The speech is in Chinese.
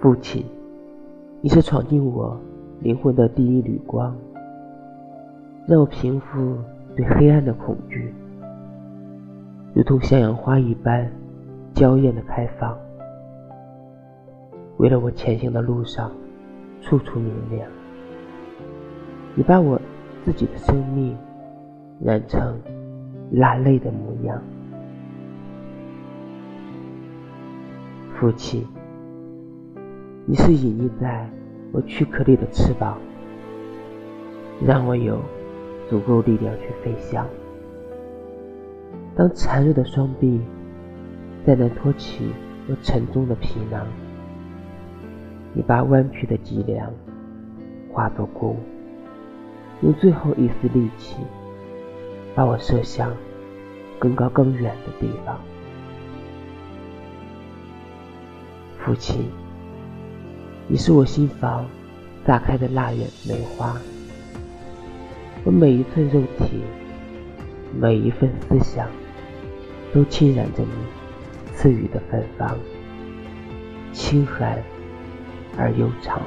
父亲，你是闯进我灵魂的第一缕光，让我平复对黑暗的恐惧，如同向阳花一般娇艳的开放。为了我前行的路上处处明亮，你把我自己的生命染成蓝泪的模样。父亲。你是隐匿在我躯壳里的翅膀，让我有足够力量去飞翔。当孱弱的双臂再难托起我沉重的皮囊，你把弯曲的脊梁化作弓，用最后一丝力气把我射向更高更远的地方。父亲。你是我心房炸开的腊月梅花，我每一寸肉体，每一份思想，都浸染着你赐予的芬芳，清寒而悠长。